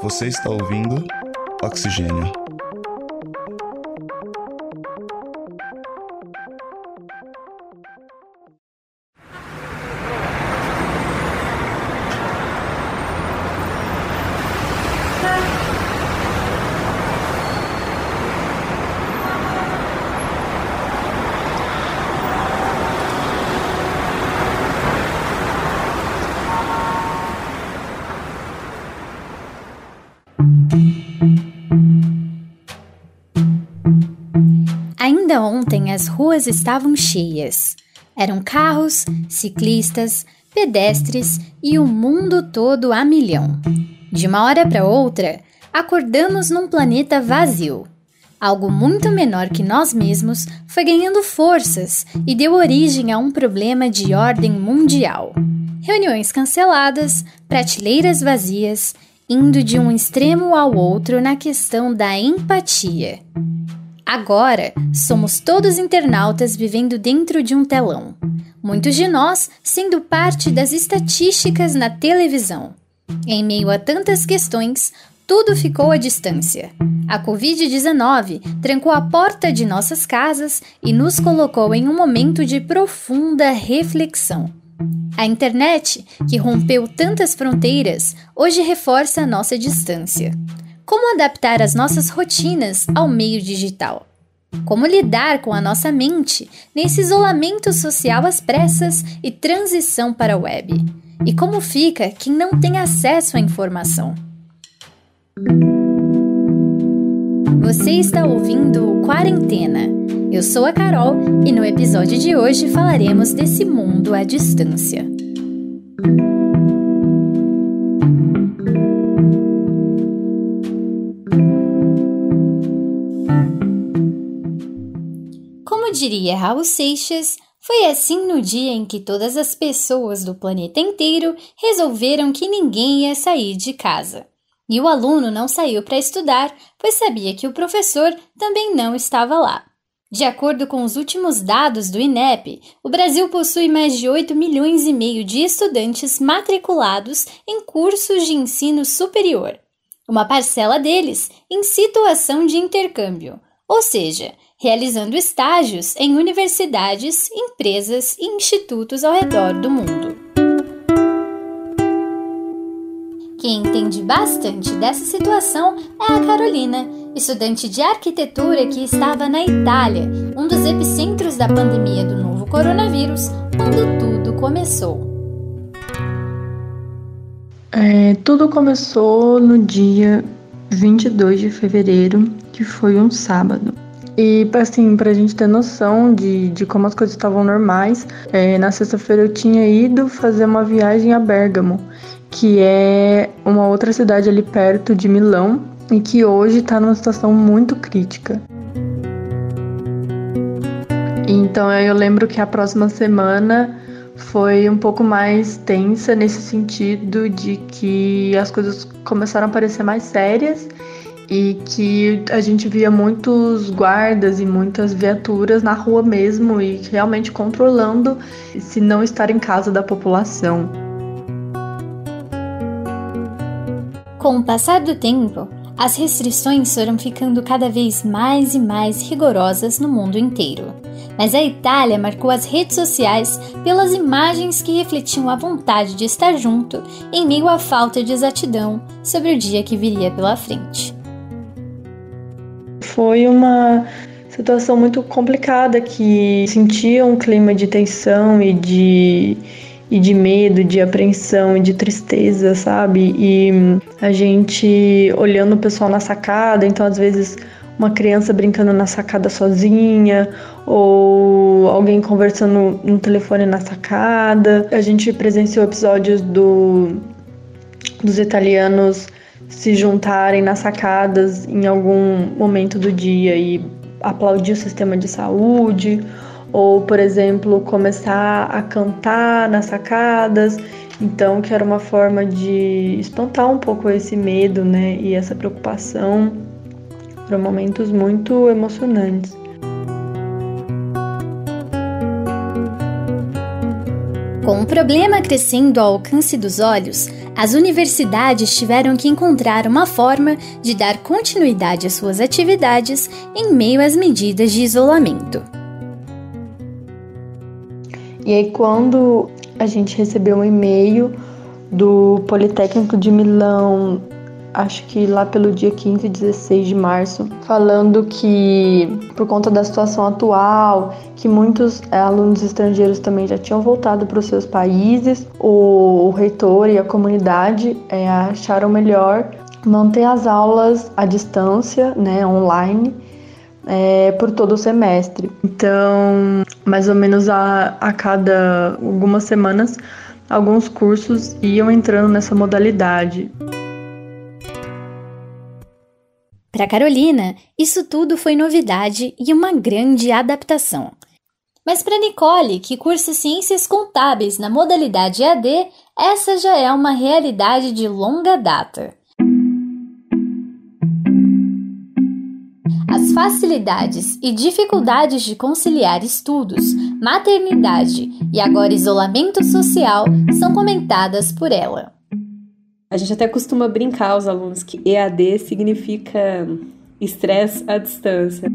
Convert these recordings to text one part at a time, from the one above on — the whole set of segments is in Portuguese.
Você está ouvindo Oxigênio. Ruas estavam cheias. Eram carros, ciclistas, pedestres e o mundo todo a milhão. De uma hora para outra, acordamos num planeta vazio. Algo muito menor que nós mesmos foi ganhando forças e deu origem a um problema de ordem mundial. Reuniões canceladas, prateleiras vazias, indo de um extremo ao outro na questão da empatia. Agora, somos todos internautas vivendo dentro de um telão. Muitos de nós sendo parte das estatísticas na televisão. Em meio a tantas questões, tudo ficou à distância. A Covid-19 trancou a porta de nossas casas e nos colocou em um momento de profunda reflexão. A internet, que rompeu tantas fronteiras, hoje reforça a nossa distância. Como adaptar as nossas rotinas ao meio digital? Como lidar com a nossa mente nesse isolamento social às pressas e transição para a web? E como fica quem não tem acesso à informação? Você está ouvindo Quarentena. Eu sou a Carol e no episódio de hoje falaremos desse mundo à distância. Diria Raul Seixas, foi assim no dia em que todas as pessoas do planeta inteiro resolveram que ninguém ia sair de casa. E o aluno não saiu para estudar, pois sabia que o professor também não estava lá. De acordo com os últimos dados do INEP, o Brasil possui mais de 8 milhões e meio de estudantes matriculados em cursos de ensino superior. Uma parcela deles em situação de intercâmbio, ou seja, realizando estágios em universidades, empresas e institutos ao redor do mundo. Quem entende bastante dessa situação é a Carolina, estudante de arquitetura que estava na Itália, um dos epicentros da pandemia do novo coronavírus, quando tudo começou. É, tudo começou no dia 22 de fevereiro, que foi um sábado. E, assim, pra gente ter noção de, de como as coisas estavam normais, é, na sexta-feira eu tinha ido fazer uma viagem a Bergamo, que é uma outra cidade ali perto de Milão e que hoje está numa situação muito crítica. Então eu lembro que a próxima semana foi um pouco mais tensa nesse sentido de que as coisas começaram a parecer mais sérias e que a gente via muitos guardas e muitas viaturas na rua mesmo e realmente controlando se não estar em casa da população. Com o passar do tempo, as restrições foram ficando cada vez mais e mais rigorosas no mundo inteiro. Mas a Itália marcou as redes sociais pelas imagens que refletiam a vontade de estar junto em meio à falta de exatidão sobre o dia que viria pela frente foi uma situação muito complicada que sentia um clima de tensão e de e de medo, de apreensão e de tristeza, sabe? E a gente olhando o pessoal na sacada, então às vezes uma criança brincando na sacada sozinha ou alguém conversando no telefone na sacada. A gente presenciou episódios do dos italianos se juntarem nas sacadas em algum momento do dia e aplaudir o sistema de saúde, ou, por exemplo, começar a cantar nas sacadas. Então, que era uma forma de espantar um pouco esse medo, né, e essa preocupação. Foram momentos muito emocionantes. Com o problema crescendo ao alcance dos olhos, as universidades tiveram que encontrar uma forma de dar continuidade às suas atividades em meio às medidas de isolamento. E aí, quando a gente recebeu um e-mail do Politécnico de Milão acho que lá pelo dia 15 e 16 de março, falando que por conta da situação atual, que muitos é, alunos estrangeiros também já tinham voltado para os seus países, o, o, reitor e a comunidade é, acharam melhor manter as aulas à distância, né, online, é, por todo o semestre. Então, mais ou menos a, a cada algumas semanas, alguns cursos iam entrando nessa modalidade. Para Carolina, isso tudo foi novidade e uma grande adaptação. Mas para Nicole, que cursa Ciências Contábeis na modalidade AD, essa já é uma realidade de longa data. As facilidades e dificuldades de conciliar estudos, maternidade e agora isolamento social são comentadas por ela. A gente até costuma brincar aos alunos que EAD significa estresse à distância.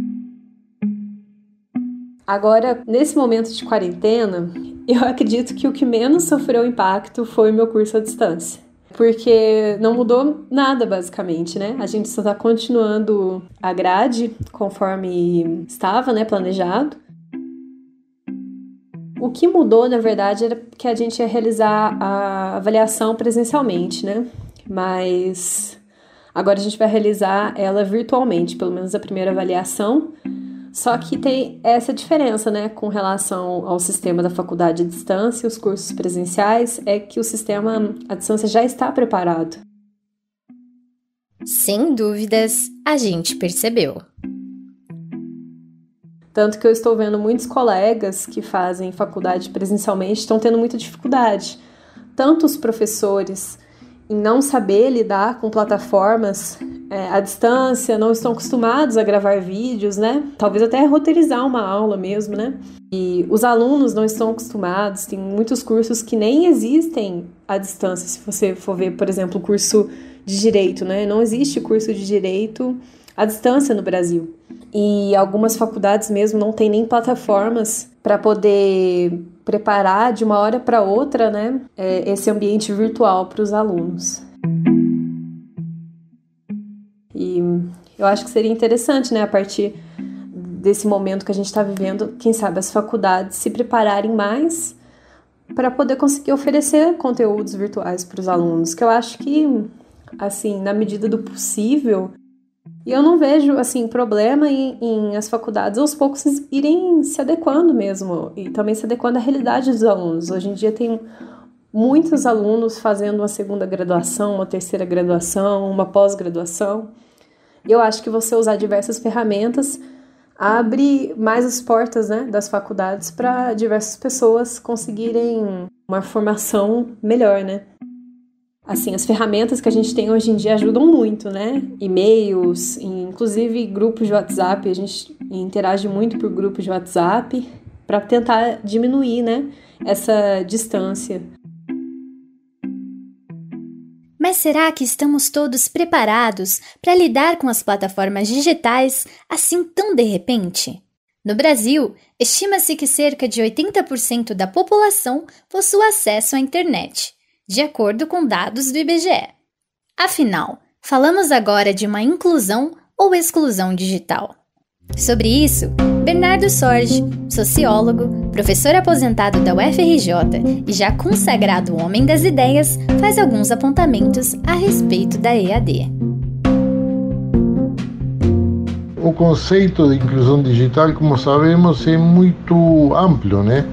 Agora, nesse momento de quarentena, eu acredito que o que menos sofreu impacto foi o meu curso à distância. Porque não mudou nada, basicamente, né? A gente só está continuando a grade conforme estava, né, planejado. O que mudou, na verdade, era que a gente ia realizar a avaliação presencialmente, né? Mas agora a gente vai realizar ela virtualmente, pelo menos a primeira avaliação. Só que tem essa diferença, né, com relação ao sistema da faculdade à distância e os cursos presenciais, é que o sistema à distância já está preparado. Sem dúvidas, a gente percebeu. Tanto que eu estou vendo muitos colegas que fazem faculdade presencialmente estão tendo muita dificuldade. Tanto os professores em não saber lidar com plataformas é, à distância, não estão acostumados a gravar vídeos, né? Talvez até roteirizar uma aula mesmo, né? E os alunos não estão acostumados, tem muitos cursos que nem existem à distância. Se você for ver, por exemplo, o curso de direito, né? Não existe curso de direito à distância no Brasil e algumas faculdades mesmo não têm nem plataformas para poder preparar de uma hora para outra, né, é, esse ambiente virtual para os alunos. E eu acho que seria interessante, né, a partir desse momento que a gente está vivendo, quem sabe as faculdades se prepararem mais para poder conseguir oferecer conteúdos virtuais para os alunos, que eu acho que, assim, na medida do possível, e eu não vejo, assim, problema em, em, as faculdades aos poucos irem se adequando mesmo e também se adequando à realidade dos alunos. Hoje em dia tem muitos alunos fazendo uma segunda graduação, uma terceira graduação, uma pós-graduação. Eu acho que você usar diversas ferramentas abre mais as portas né, das faculdades para diversas pessoas conseguirem uma formação melhor, né? Assim, as ferramentas que a gente tem hoje em dia ajudam muito, né? E-mails, inclusive grupos de WhatsApp, a gente interage muito por grupos de WhatsApp para tentar diminuir, né, essa distância. Mas será que estamos todos preparados para lidar com as plataformas digitais assim tão de repente? No Brasil, estima-se que cerca de 80% da população possua acesso à internet de acordo com dados do IBGE. Afinal, falamos agora de uma inclusão ou exclusão digital? Sobre isso, Bernardo Sorge, sociólogo, professor aposentado da UFRJ e já consagrado homem das ideias, faz alguns apontamentos a respeito da EAD. O conceito de inclusão digital, como sabemos, é muito amplo, né?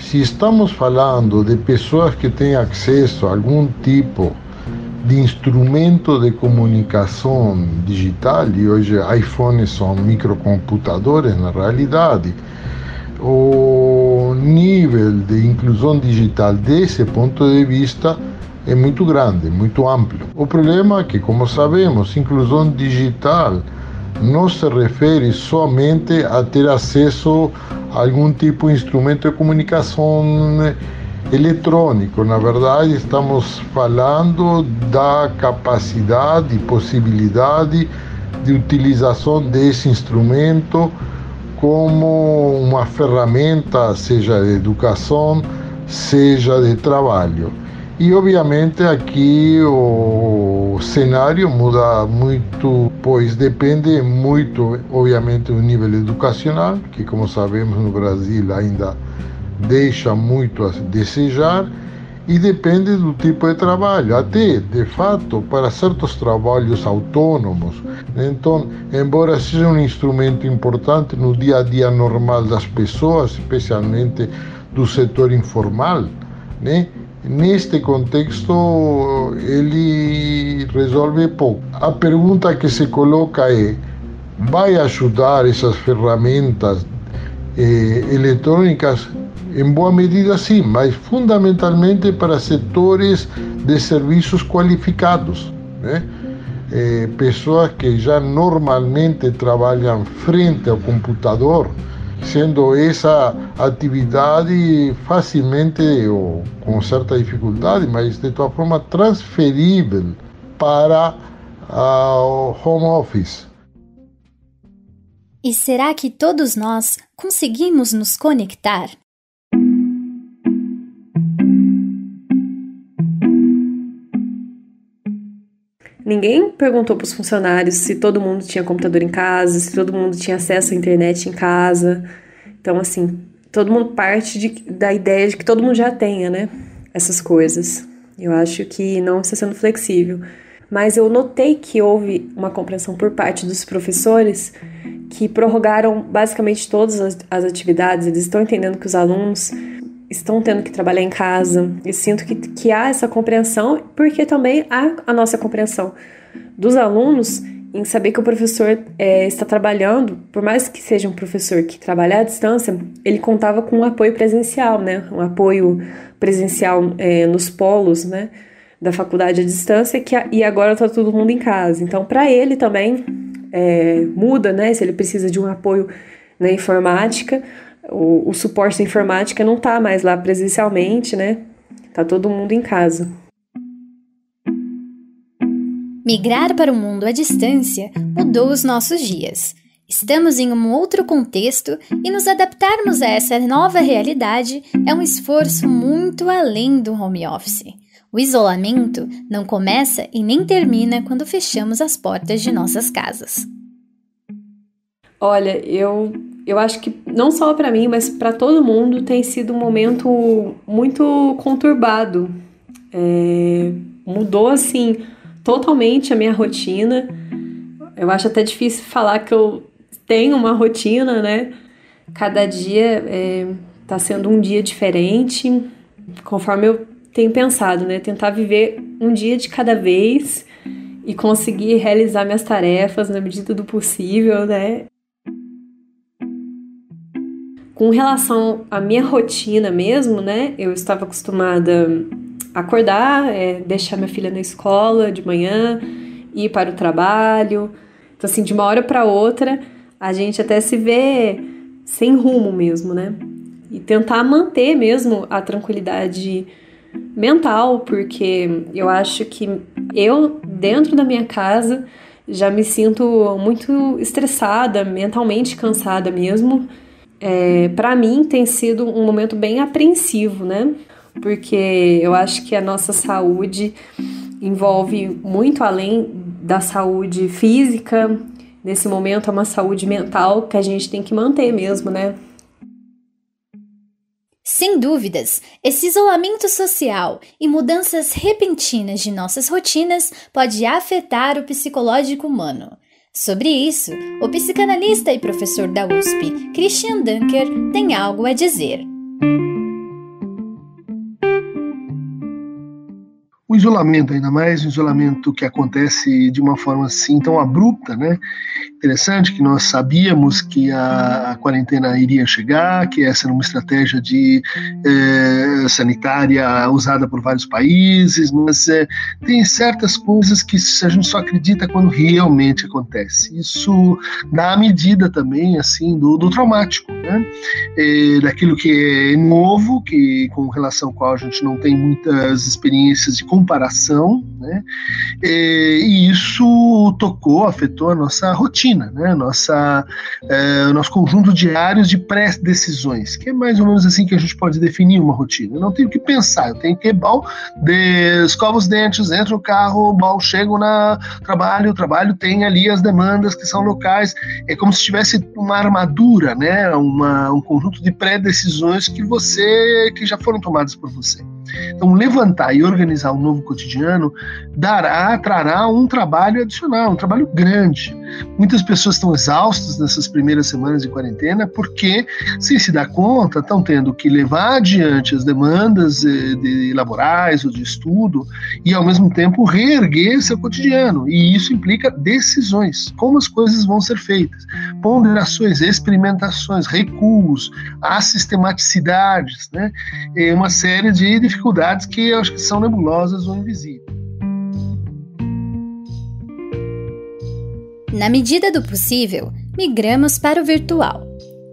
Se estamos falando de pessoas que têm acesso a algum tipo de instrumento de comunicação digital, e hoje iPhones são microcomputadores na realidade, o nível de inclusão digital desse ponto de vista é muito grande, muito amplo. O problema é que, como sabemos, inclusão digital não se refere somente a ter acesso a algum tipo de instrumento de comunicação eletrônico. Na verdade, estamos falando da capacidade e possibilidade de utilização desse instrumento como uma ferramenta, seja de educação, seja de trabalho. E obviamente aqui o cenário muda muito, pois depende muito, obviamente, do nível educacional, que como sabemos no Brasil ainda deixa muito a desejar, e depende do tipo de trabalho. Até, de fato, para certos trabalhos autônomos. Então, embora seja um instrumento importante no dia a dia normal das pessoas, especialmente do setor informal, né? Neste contexto, ele resolve pouco. A pergunta que se coloca é: vai ajudar essas ferramentas eh, eletrônicas? Em boa medida, sim, mas fundamentalmente para setores de serviços qualificados, né? Eh, pessoas que já normalmente trabalham frente ao computador sendo essa atividade facilmente ou com certa dificuldade, mas de toda forma transferível para o home office. E será que todos nós conseguimos nos conectar? Ninguém perguntou para os funcionários se todo mundo tinha computador em casa, se todo mundo tinha acesso à internet em casa. Então, assim, todo mundo parte de, da ideia de que todo mundo já tenha, né? Essas coisas. Eu acho que não está sendo flexível. Mas eu notei que houve uma compreensão por parte dos professores que prorrogaram basicamente todas as, as atividades. Eles estão entendendo que os alunos estão tendo que trabalhar em casa. E sinto que, que há essa compreensão, porque também há a nossa compreensão dos alunos em saber que o professor é, está trabalhando, por mais que seja um professor que trabalha à distância, ele contava com um apoio presencial, né? Um apoio presencial é, nos polos, né? Da faculdade à distância, que, e agora está todo mundo em casa. Então, para ele também é, muda, né? Se ele precisa de um apoio na informática, o, o suporte da informática não está mais lá presencialmente, né? Tá todo mundo em casa. Migrar para o mundo à distância mudou os nossos dias. Estamos em um outro contexto e nos adaptarmos a essa nova realidade é um esforço muito além do home office. O isolamento não começa e nem termina quando fechamos as portas de nossas casas. Olha, eu eu acho que não só para mim, mas para todo mundo tem sido um momento muito conturbado. É, mudou assim totalmente a minha rotina. Eu acho até difícil falar que eu tenho uma rotina, né? Cada dia é, tá sendo um dia diferente, conforme eu tenho pensado, né? Tentar viver um dia de cada vez e conseguir realizar minhas tarefas na medida do possível, né? Com relação à minha rotina mesmo, né? Eu estava acostumada a acordar, é, deixar minha filha na escola de manhã, ir para o trabalho. Então, assim, de uma hora para outra, a gente até se vê sem rumo mesmo, né? E tentar manter mesmo a tranquilidade mental, porque eu acho que eu, dentro da minha casa, já me sinto muito estressada, mentalmente cansada mesmo é, para mim tem sido um momento bem apreensivo, né? Porque eu acho que a nossa saúde envolve muito além da saúde física. Nesse momento é uma saúde mental que a gente tem que manter mesmo, né? Sem dúvidas, esse isolamento social e mudanças repentinas de nossas rotinas pode afetar o psicológico humano. Sobre isso, o psicanalista e professor da USP, Christian Dunker, tem algo a dizer. O isolamento, ainda mais o isolamento que acontece de uma forma assim tão abrupta, né? Interessante que nós sabíamos que a, a quarentena iria chegar, que essa era uma estratégia de eh, sanitária usada por vários países, mas eh, tem certas coisas que a gente só acredita quando realmente acontece. Isso dá a medida também assim do, do traumático, né? Eh, daquilo que é novo, que com relação ao qual a gente não tem muitas experiências de comparação, né? E, isso tocou, afetou a nossa rotina, né? Nossa, é, nosso conjunto diário de pré-decisões, que é mais ou menos assim que a gente pode definir uma rotina. Eu não tenho que pensar, eu tenho que, bom, escovo os dentes, entro no carro, bom, chego na trabalho, o trabalho tem ali as demandas que são locais, é como se tivesse uma armadura, né? Uma, um conjunto de pré-decisões que você, que já foram tomadas por você. Então, levantar e organizar um novo cotidiano dará, trará um trabalho adicional, um trabalho grande. Muitas pessoas estão exaustas nessas primeiras semanas de quarentena porque, sem se dar conta, estão tendo que levar adiante as demandas eh, de laborais ou de estudo e, ao mesmo tempo, reerguer seu cotidiano. E isso implica decisões, como as coisas vão ser feitas, ponderações, experimentações, recuos, assistematicidades, né? E uma série de dificuldades que eu acho que são nebulosas ou invisíveis. Na medida do possível, migramos para o virtual.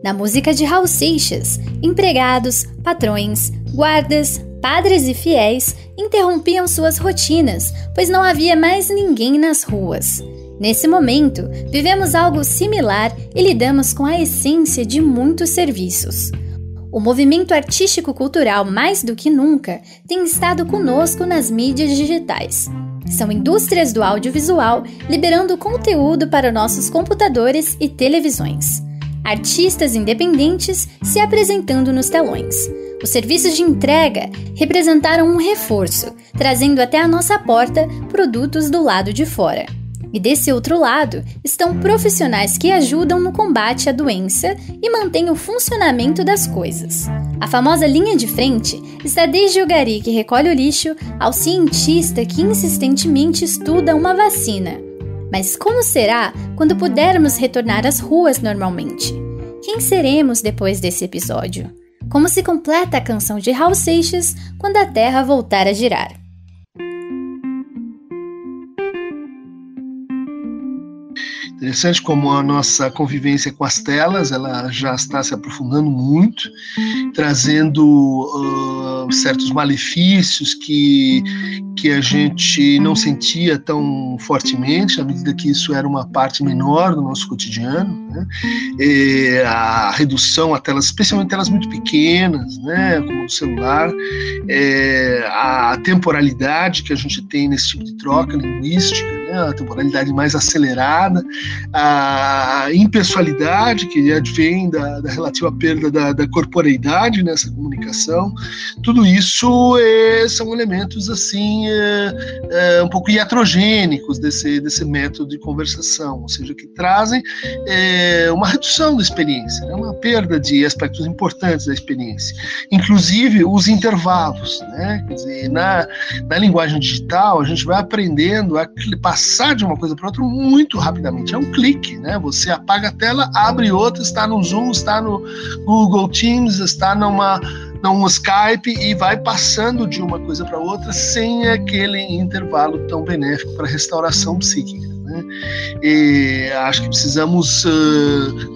Na música de Raul Seixas, empregados, patrões, guardas, padres e fiéis interrompiam suas rotinas, pois não havia mais ninguém nas ruas. Nesse momento, vivemos algo similar e lidamos com a essência de muitos serviços. O movimento artístico-cultural, mais do que nunca, tem estado conosco nas mídias digitais. São indústrias do audiovisual liberando conteúdo para nossos computadores e televisões. Artistas independentes se apresentando nos telões. Os serviços de entrega representaram um reforço, trazendo até a nossa porta produtos do lado de fora. E desse outro lado estão profissionais que ajudam no combate à doença e mantêm o funcionamento das coisas. A famosa linha de frente está desde o gari que recolhe o lixo ao cientista que insistentemente estuda uma vacina. Mas como será quando pudermos retornar às ruas normalmente? Quem seremos depois desse episódio? Como se completa a canção de Raul Seixas quando a Terra voltar a girar? Interessante como a nossa convivência com as telas, ela já está se aprofundando muito, trazendo uh, certos malefícios que, que a gente não sentia tão fortemente, à medida que isso era uma parte menor do nosso cotidiano. Né? E a redução a telas, especialmente telas muito pequenas, né? como o celular, é, a temporalidade que a gente tem nesse tipo de troca linguística, né? a temporalidade mais acelerada, a impessoalidade que advém da, da relativa perda da, da corporeidade nessa comunicação, tudo isso é, são elementos assim é, é, um pouco iatrogênicos desse, desse método de conversação, ou seja, que trazem é, uma redução da experiência, né? uma perda de aspectos importantes da experiência, inclusive os intervalos, né? Quer dizer, na, na linguagem digital a gente vai aprendendo a passar de uma coisa para outra muito rapidamente. É um clique, né? Você apaga a tela, abre outra, está no Zoom, está no Google Teams, está numa num Skype e vai passando de uma coisa para outra sem aquele intervalo tão benéfico para a restauração psíquica. Né? E acho que precisamos,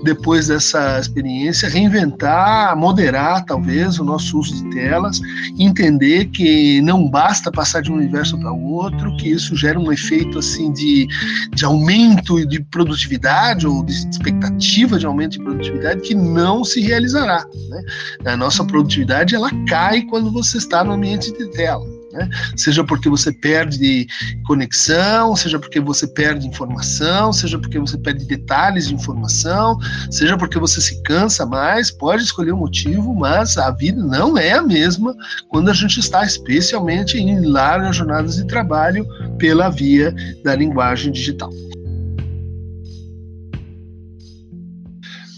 depois dessa experiência, reinventar, moderar talvez o nosso uso de telas, entender que não basta passar de um universo para outro, que isso gera um efeito assim de, de aumento de produtividade ou de expectativa de aumento de produtividade que não se realizará. Né? A nossa produtividade ela cai quando você está no ambiente de tela. Né? Seja porque você perde conexão, seja porque você perde informação, seja porque você perde detalhes de informação, seja porque você se cansa mais, pode escolher o um motivo, mas a vida não é a mesma quando a gente está especialmente em largas jornadas de trabalho pela via da linguagem digital.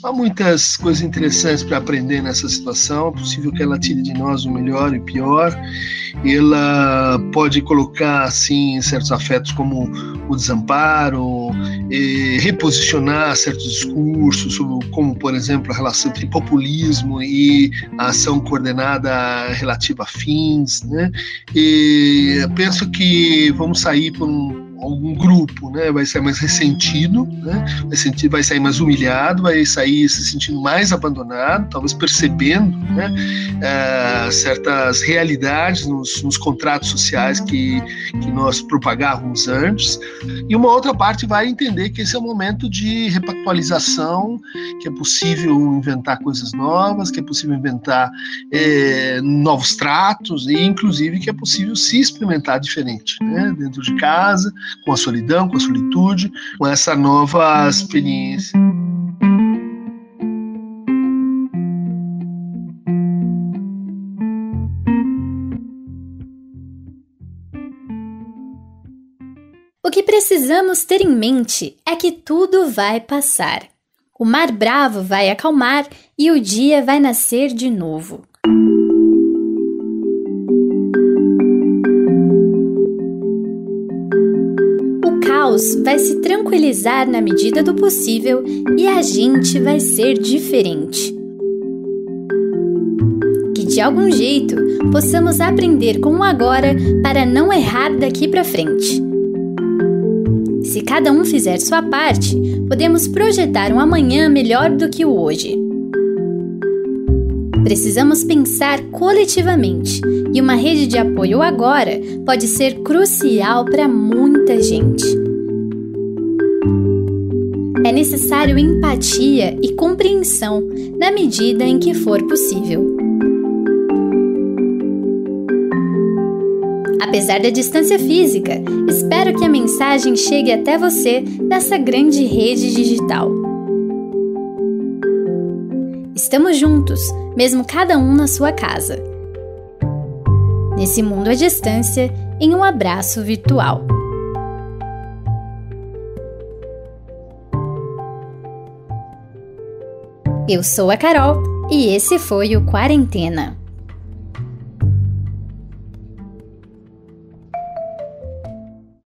Há muitas coisas interessantes para aprender nessa situação. É possível que ela tire de nós o melhor e o pior. Ela pode colocar, assim, certos afetos como o desamparo, reposicionar certos discursos, como, por exemplo, a relação entre populismo e a ação coordenada relativa a fins. Né? E penso que vamos sair por um algum grupo, né, vai sair mais ressentido, né, vai, sentir, vai sair mais humilhado, vai sair se sentindo mais abandonado, talvez percebendo né, uh, certas realidades nos, nos, contratos sociais que, que nós propagávamos antes, e uma outra parte vai entender que esse é um momento de repactualização, que é possível inventar coisas novas, que é possível inventar é, novos tratos, e inclusive que é possível se experimentar diferente, né, dentro de casa, com a solidão, com a solitude, com essa nova experiência. O que precisamos ter em mente é que tudo vai passar. O mar bravo vai acalmar e o dia vai nascer de novo. Vai se tranquilizar na medida do possível e a gente vai ser diferente. Que de algum jeito possamos aprender com o agora para não errar daqui para frente. Se cada um fizer sua parte, podemos projetar um amanhã melhor do que o hoje. Precisamos pensar coletivamente e uma rede de apoio agora pode ser crucial para muita gente. Necessário empatia e compreensão na medida em que for possível. Apesar da distância física, espero que a mensagem chegue até você nessa grande rede digital. Estamos juntos, mesmo cada um na sua casa. Nesse mundo à distância, em um abraço virtual. Eu sou a Carol e esse foi o Quarentena.